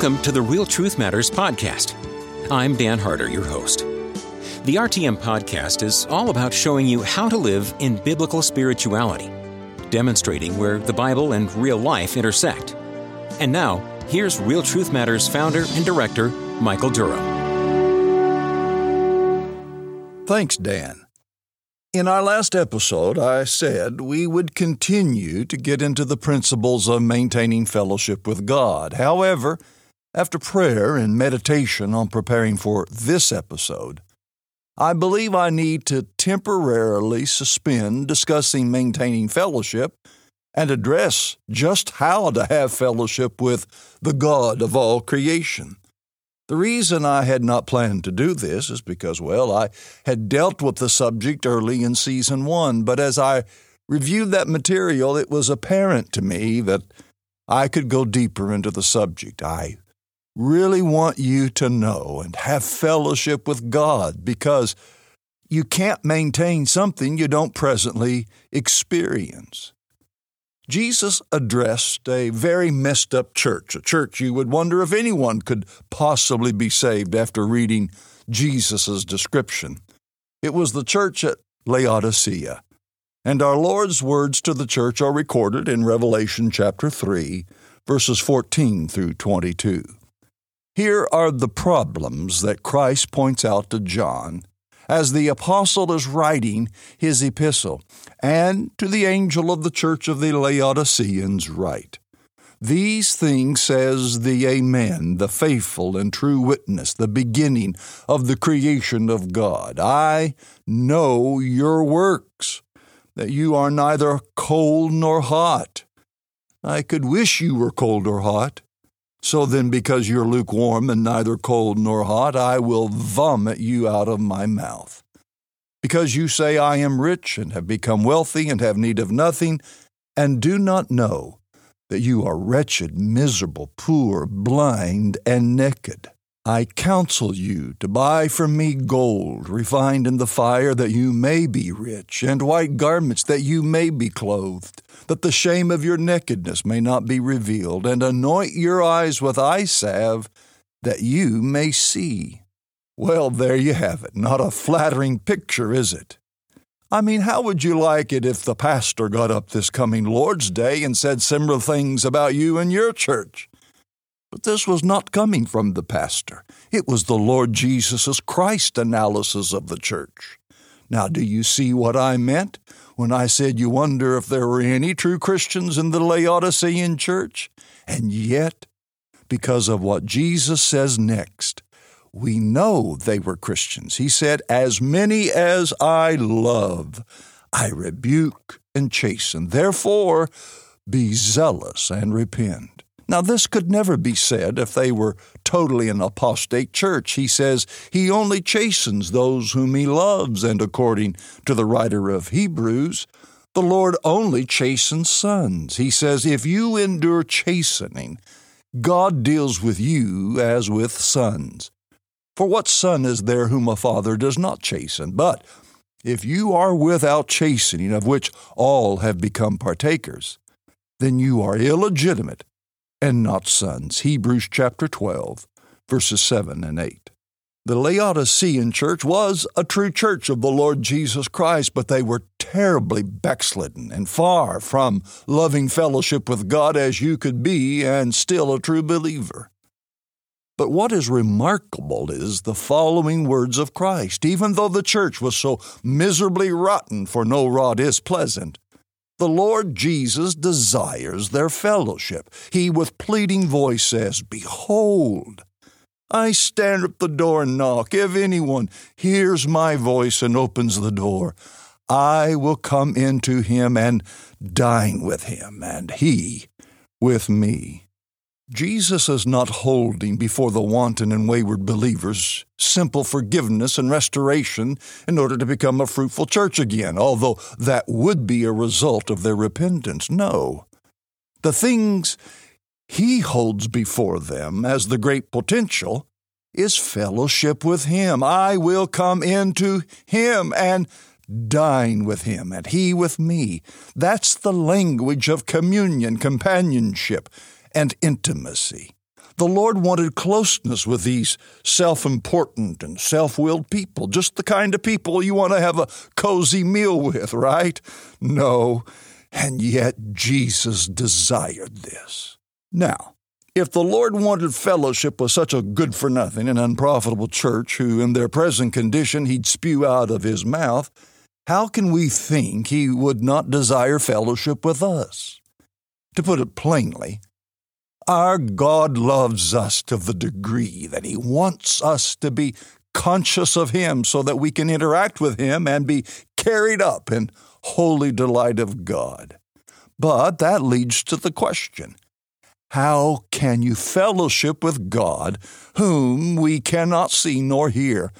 Welcome to the Real Truth Matters podcast. I'm Dan Harder, your host. The RTM podcast is all about showing you how to live in biblical spirituality, demonstrating where the Bible and real life intersect. And now, here's Real Truth Matters founder and director, Michael Durham. Thanks, Dan. In our last episode, I said we would continue to get into the principles of maintaining fellowship with God. However, after prayer and meditation on preparing for this episode, I believe I need to temporarily suspend discussing maintaining fellowship and address just how to have fellowship with the God of all creation. The reason I had not planned to do this is because, well, I had dealt with the subject early in season one, but as I reviewed that material, it was apparent to me that I could go deeper into the subject. I really want you to know and have fellowship with God because you can't maintain something you don't presently experience. Jesus addressed a very messed up church, a church you would wonder if anyone could possibly be saved after reading Jesus' description. It was the church at Laodicea. And our Lord's words to the church are recorded in Revelation chapter 3, verses 14 through 22. Here are the problems that Christ points out to John as the apostle is writing his epistle, and to the angel of the church of the Laodiceans write. These things says the Amen, the faithful and true witness, the beginning of the creation of God. I know your works, that you are neither cold nor hot. I could wish you were cold or hot. So then, because you're lukewarm and neither cold nor hot, I will vomit you out of my mouth. Because you say, I am rich and have become wealthy and have need of nothing, and do not know that you are wretched, miserable, poor, blind, and naked. I counsel you to buy from me gold refined in the fire, that you may be rich, and white garments, that you may be clothed, that the shame of your nakedness may not be revealed, and anoint your eyes with eye salve, that you may see. Well, there you have it. Not a flattering picture, is it? I mean, how would you like it if the pastor got up this coming Lord's Day and said similar things about you and your church? But this was not coming from the pastor. It was the Lord Jesus Christ analysis of the church. Now, do you see what I meant when I said you wonder if there were any true Christians in the Laodicean church? And yet, because of what Jesus says next, we know they were Christians. He said, As many as I love, I rebuke and chasten. Therefore, be zealous and repent. Now, this could never be said if they were totally an apostate church. He says he only chastens those whom he loves, and according to the writer of Hebrews, the Lord only chastens sons. He says, if you endure chastening, God deals with you as with sons. For what son is there whom a father does not chasten? But if you are without chastening, of which all have become partakers, then you are illegitimate and not sons. Hebrews chapter 12, verses 7 and 8. The Laodicean church was a true church of the Lord Jesus Christ, but they were terribly backslidden and far from loving fellowship with God as you could be and still a true believer. But what is remarkable is the following words of Christ. Even though the church was so miserably rotten, for no rod is pleasant, the Lord Jesus desires their fellowship. He, with pleading voice, says, Behold, I stand at the door and knock. If anyone hears my voice and opens the door, I will come into him and dine with him, and he with me. Jesus is not holding before the wanton and wayward believers simple forgiveness and restoration in order to become a fruitful church again, although that would be a result of their repentance. No. The things he holds before them as the great potential is fellowship with him. I will come into him and dine with him, and he with me. That's the language of communion, companionship and intimacy. The Lord wanted closeness with these self important and self willed people, just the kind of people you want to have a cozy meal with, right? No, and yet Jesus desired this. Now, if the Lord wanted fellowship with such a good for nothing and unprofitable church who, in their present condition, he'd spew out of his mouth, how can we think he would not desire fellowship with us? To put it plainly, our God loves us to the degree that he wants us to be conscious of him so that we can interact with him and be carried up in holy delight of God. But that leads to the question how can you fellowship with God, whom we cannot see nor hear?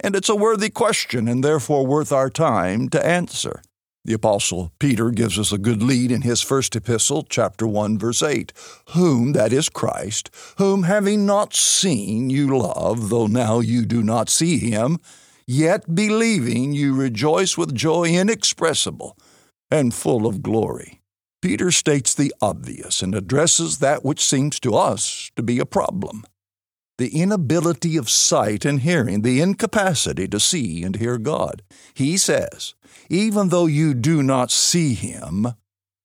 And it's a worthy question, and therefore worth our time to answer. The Apostle Peter gives us a good lead in his first epistle, chapter 1, verse 8. Whom, that is Christ, whom having not seen you love, though now you do not see him, yet believing you rejoice with joy inexpressible and full of glory. Peter states the obvious and addresses that which seems to us to be a problem the inability of sight and hearing, the incapacity to see and hear God. He says, Even though you do not see Him,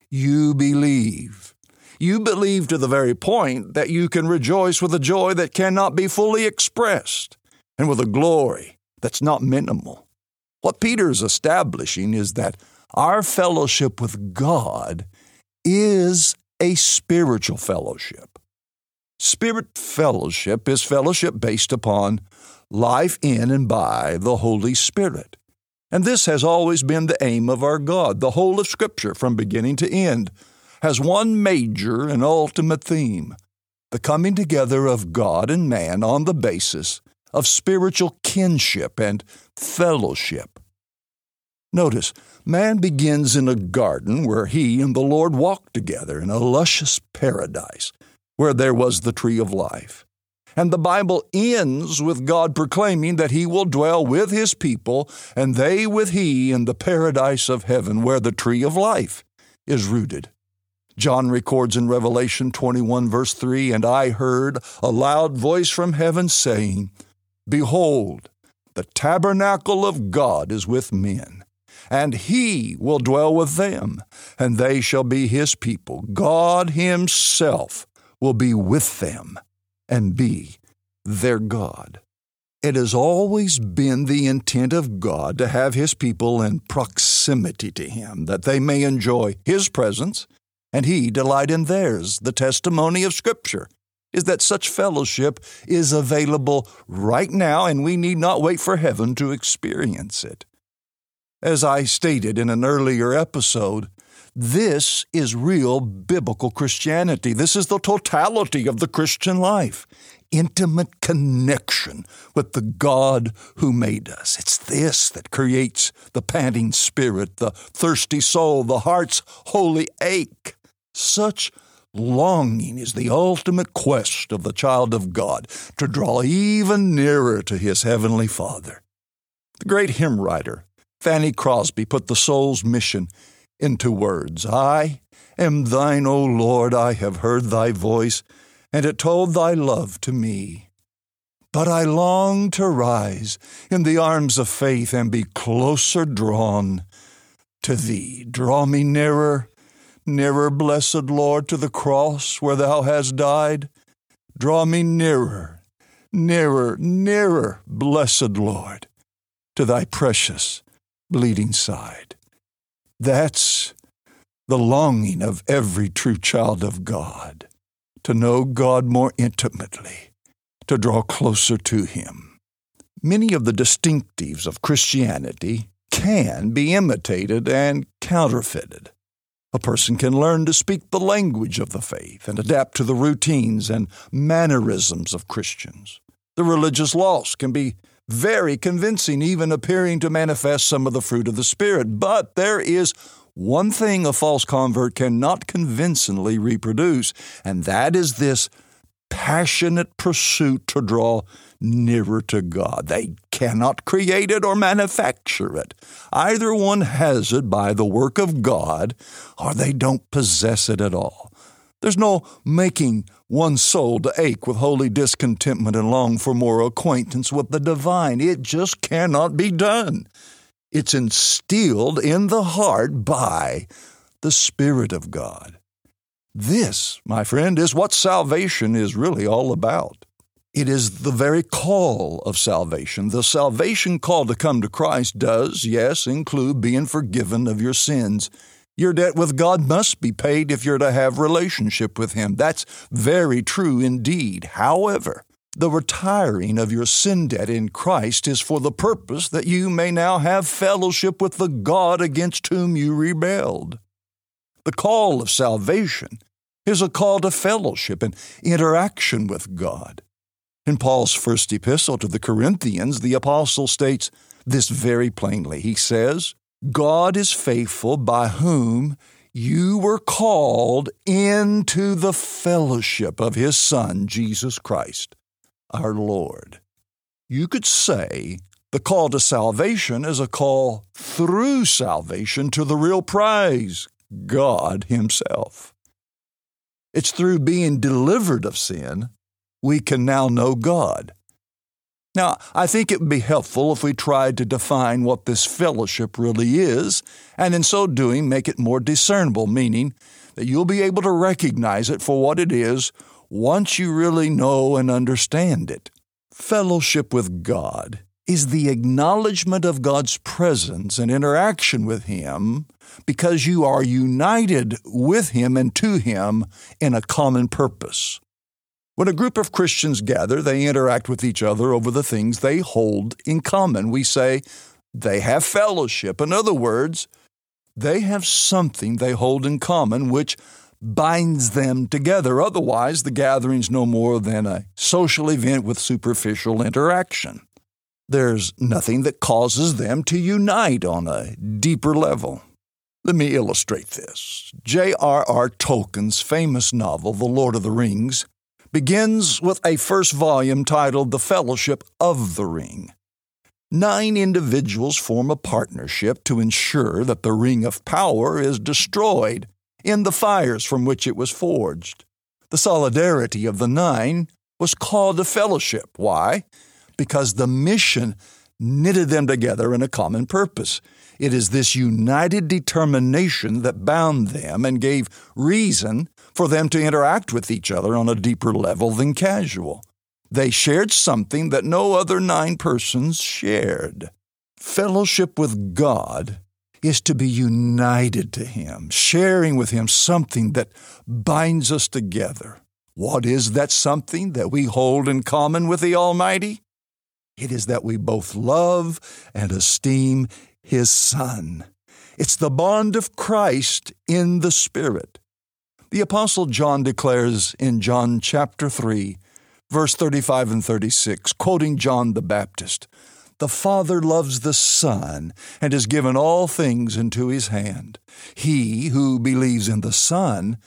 you believe. You believe to the very point that you can rejoice with a joy that cannot be fully expressed and with a glory that's not minimal. What Peter is establishing is that our fellowship with God is a spiritual fellowship. Spirit fellowship is fellowship based upon life in and by the Holy Spirit. And this has always been the aim of our God. The whole of Scripture, from beginning to end, has one major and ultimate theme the coming together of God and man on the basis of spiritual kinship and fellowship. Notice, man begins in a garden where he and the Lord walk together in a luscious paradise where there was the tree of life. And the Bible ends with God proclaiming that He will dwell with His people, and they with He in the paradise of heaven where the tree of life is rooted. John records in Revelation 21, verse 3 And I heard a loud voice from heaven saying, Behold, the tabernacle of God is with men and he will dwell with them, and they shall be his people. God himself will be with them and be their God. It has always been the intent of God to have his people in proximity to him, that they may enjoy his presence and he delight in theirs. The testimony of Scripture is that such fellowship is available right now, and we need not wait for heaven to experience it. As I stated in an earlier episode, this is real biblical Christianity. This is the totality of the Christian life intimate connection with the God who made us. It's this that creates the panting spirit, the thirsty soul, the heart's holy ache. Such longing is the ultimate quest of the child of God to draw even nearer to his heavenly Father. The great hymn writer, Fanny Crosby put the soul's mission into words. I am thine, O Lord, I have heard thy voice, and it told thy love to me. But I long to rise in the arms of faith and be closer drawn to thee. Draw me nearer, nearer, blessed Lord, to the cross where thou hast died. Draw me nearer, nearer, nearer, blessed Lord, to thy precious bleeding side. That's the longing of every true child of God to know God more intimately, to draw closer to Him. Many of the distinctives of Christianity can be imitated and counterfeited. A person can learn to speak the language of the faith and adapt to the routines and mannerisms of Christians. The religious laws can be very convincing, even appearing to manifest some of the fruit of the Spirit. But there is one thing a false convert cannot convincingly reproduce, and that is this passionate pursuit to draw nearer to God. They cannot create it or manufacture it. Either one has it by the work of God, or they don't possess it at all. There's no making one's soul to ache with holy discontentment and long for more acquaintance with the divine. It just cannot be done. It's instilled in the heart by the Spirit of God. This, my friend, is what salvation is really all about. It is the very call of salvation. The salvation call to come to Christ does, yes, include being forgiven of your sins your debt with God must be paid if you're to have relationship with Him. That's very true indeed. However, the retiring of your sin debt in Christ is for the purpose that you may now have fellowship with the God against whom you rebelled. The call of salvation is a call to fellowship and interaction with God. In Paul's first epistle to the Corinthians, the apostle states this very plainly. He says, God is faithful by whom you were called into the fellowship of His Son, Jesus Christ, our Lord. You could say the call to salvation is a call through salvation to the real prize, God Himself. It's through being delivered of sin we can now know God. Now, I think it would be helpful if we tried to define what this fellowship really is, and in so doing, make it more discernible, meaning that you'll be able to recognize it for what it is once you really know and understand it. Fellowship with God is the acknowledgement of God's presence and interaction with Him because you are united with Him and to Him in a common purpose. When a group of Christians gather, they interact with each other over the things they hold in common. We say they have fellowship. In other words, they have something they hold in common which binds them together. Otherwise, the gathering's no more than a social event with superficial interaction. There's nothing that causes them to unite on a deeper level. Let me illustrate this. J.R.R. Tolkien's famous novel, The Lord of the Rings, begins with a first volume titled The Fellowship of the Ring. Nine individuals form a partnership to ensure that the Ring of Power is destroyed in the fires from which it was forged. The solidarity of the nine was called a fellowship. Why? Because the mission knitted them together in a common purpose. It is this united determination that bound them and gave reason for them to interact with each other on a deeper level than casual. They shared something that no other nine persons shared. Fellowship with God is to be united to Him, sharing with Him something that binds us together. What is that something that we hold in common with the Almighty? It is that we both love and esteem His Son. It's the bond of Christ in the Spirit. The Apostle John declares in John chapter 3, verse 35 and 36, quoting John the Baptist, The Father loves the Son and has given all things into his hand. He who believes in the Son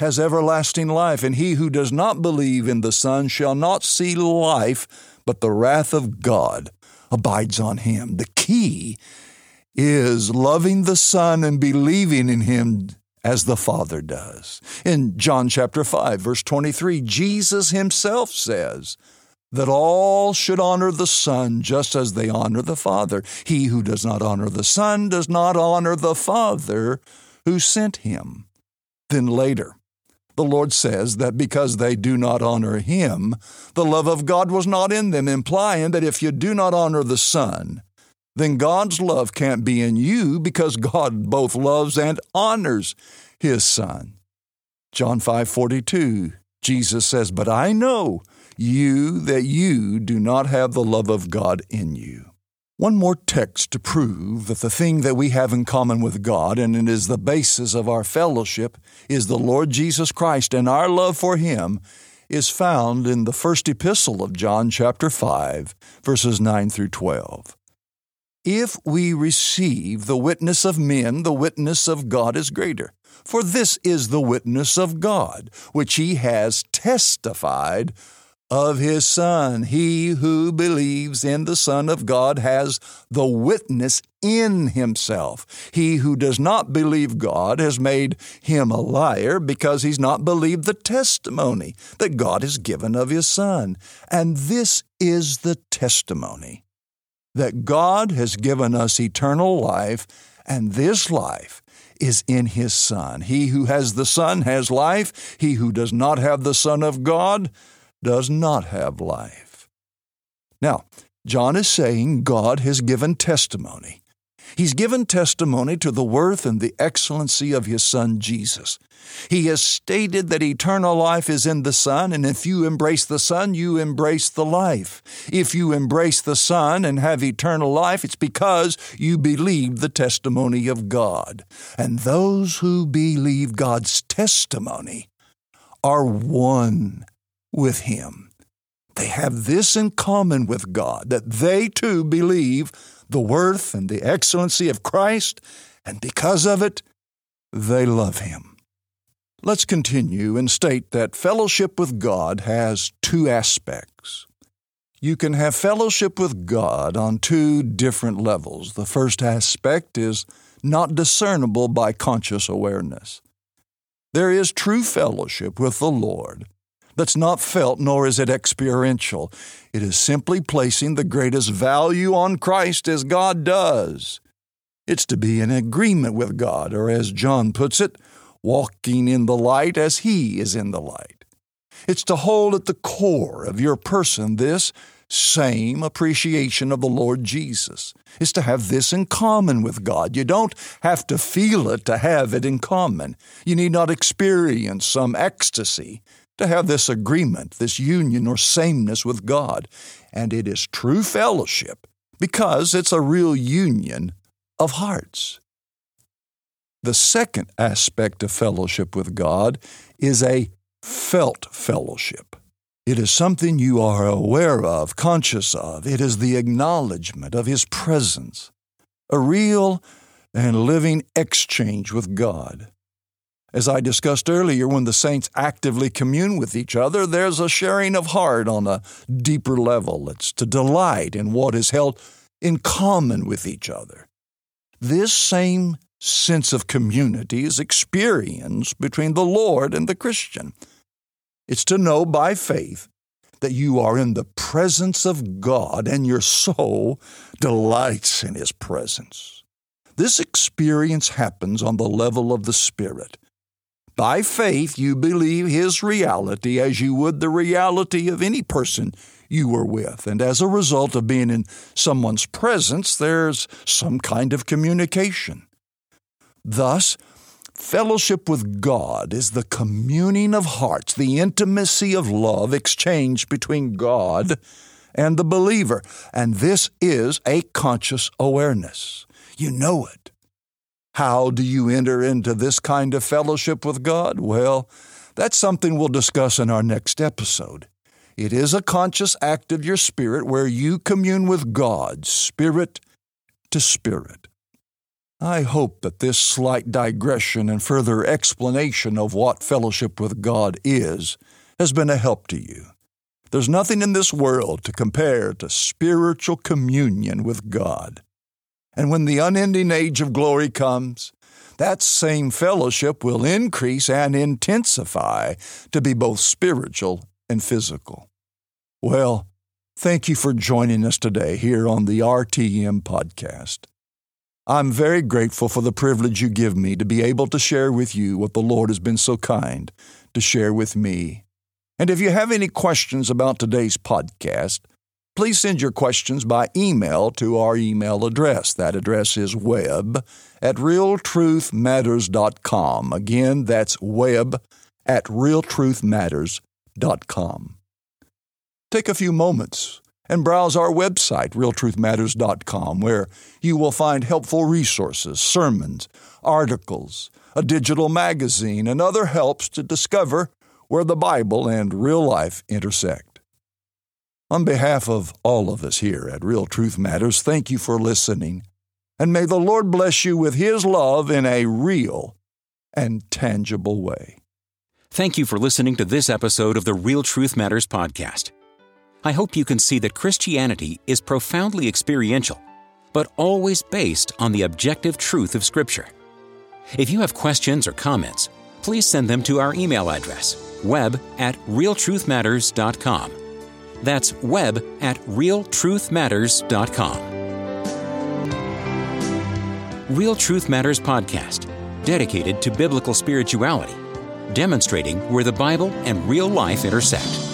has everlasting life, and he who does not believe in the Son shall not see life, but the wrath of God abides on him. The key is loving the Son and believing in him as the Father does. In John chapter 5, verse 23, Jesus himself says that all should honor the Son just as they honor the Father. He who does not honor the Son does not honor the Father who sent him. Then later, the Lord says that because they do not honor Him, the love of God was not in them, implying that if you do not honor the Son, then God's love can't be in you because God both loves and honors his son. John 5:42 Jesus says, "But I know you that you do not have the love of God in you." One more text to prove that the thing that we have in common with God and it is the basis of our fellowship is the Lord Jesus Christ and our love for him is found in the first epistle of John chapter 5 verses 9 through 12. If we receive the witness of men, the witness of God is greater. For this is the witness of God, which he has testified of his Son. He who believes in the Son of God has the witness in himself. He who does not believe God has made him a liar because he's not believed the testimony that God has given of his Son. And this is the testimony that God has given us eternal life, and this life is in his Son. He who has the Son has life. He who does not have the Son of God does not have life. Now, John is saying God has given testimony. He's given testimony to the worth and the excellency of his Son Jesus. He has stated that eternal life is in the Son, and if you embrace the Son, you embrace the life. If you embrace the Son and have eternal life, it's because you believe the testimony of God. And those who believe God's testimony are one with Him. They have this in common with God that they too believe the worth and the excellency of Christ, and because of it, they love Him. Let's continue and state that fellowship with God has two aspects. You can have fellowship with God on two different levels. The first aspect is not discernible by conscious awareness. There is true fellowship with the Lord that's not felt nor is it experiential. It is simply placing the greatest value on Christ as God does. It's to be in agreement with God, or as John puts it, walking in the light as He is in the light. It's to hold at the core of your person this same appreciation of the Lord Jesus. It's to have this in common with God. You don't have to feel it to have it in common. You need not experience some ecstasy to have this agreement, this union or sameness with God. And it is true fellowship because it's a real union of hearts. The second aspect of fellowship with God is a felt fellowship. It is something you are aware of, conscious of. It is the acknowledgement of His presence, a real and living exchange with God. As I discussed earlier, when the saints actively commune with each other, there's a sharing of heart on a deeper level. It's to delight in what is held in common with each other. This same sense of community is experienced between the Lord and the Christian. It's to know by faith that you are in the presence of God and your soul delights in His presence. This experience happens on the level of the Spirit. By faith, you believe His reality as you would the reality of any person you were with. And as a result of being in someone's presence, there's some kind of communication. Thus, fellowship with God is the communing of hearts, the intimacy of love exchanged between God and the believer. And this is a conscious awareness. You know it. How do you enter into this kind of fellowship with God? Well, that's something we'll discuss in our next episode. It is a conscious act of your spirit where you commune with God, spirit to spirit. I hope that this slight digression and further explanation of what fellowship with God is has been a help to you. There's nothing in this world to compare to spiritual communion with God. And when the unending age of glory comes, that same fellowship will increase and intensify to be both spiritual and physical. Well, thank you for joining us today here on the RTM podcast. I'm very grateful for the privilege you give me to be able to share with you what the Lord has been so kind to share with me. And if you have any questions about today's podcast, Please send your questions by email to our email address. That address is web at realtruthmatters.com. Again, that's web at realtruthmatters.com. Take a few moments and browse our website, realtruthmatters.com, where you will find helpful resources, sermons, articles, a digital magazine, and other helps to discover where the Bible and real life intersect. On behalf of all of us here at Real Truth Matters, thank you for listening, and may the Lord bless you with His love in a real and tangible way. Thank you for listening to this episode of the Real Truth Matters podcast. I hope you can see that Christianity is profoundly experiential, but always based on the objective truth of Scripture. If you have questions or comments, please send them to our email address, web at realtruthmatters.com. That's web at realtruthmatters.com. Real Truth Matters podcast, dedicated to biblical spirituality, demonstrating where the Bible and real life intersect.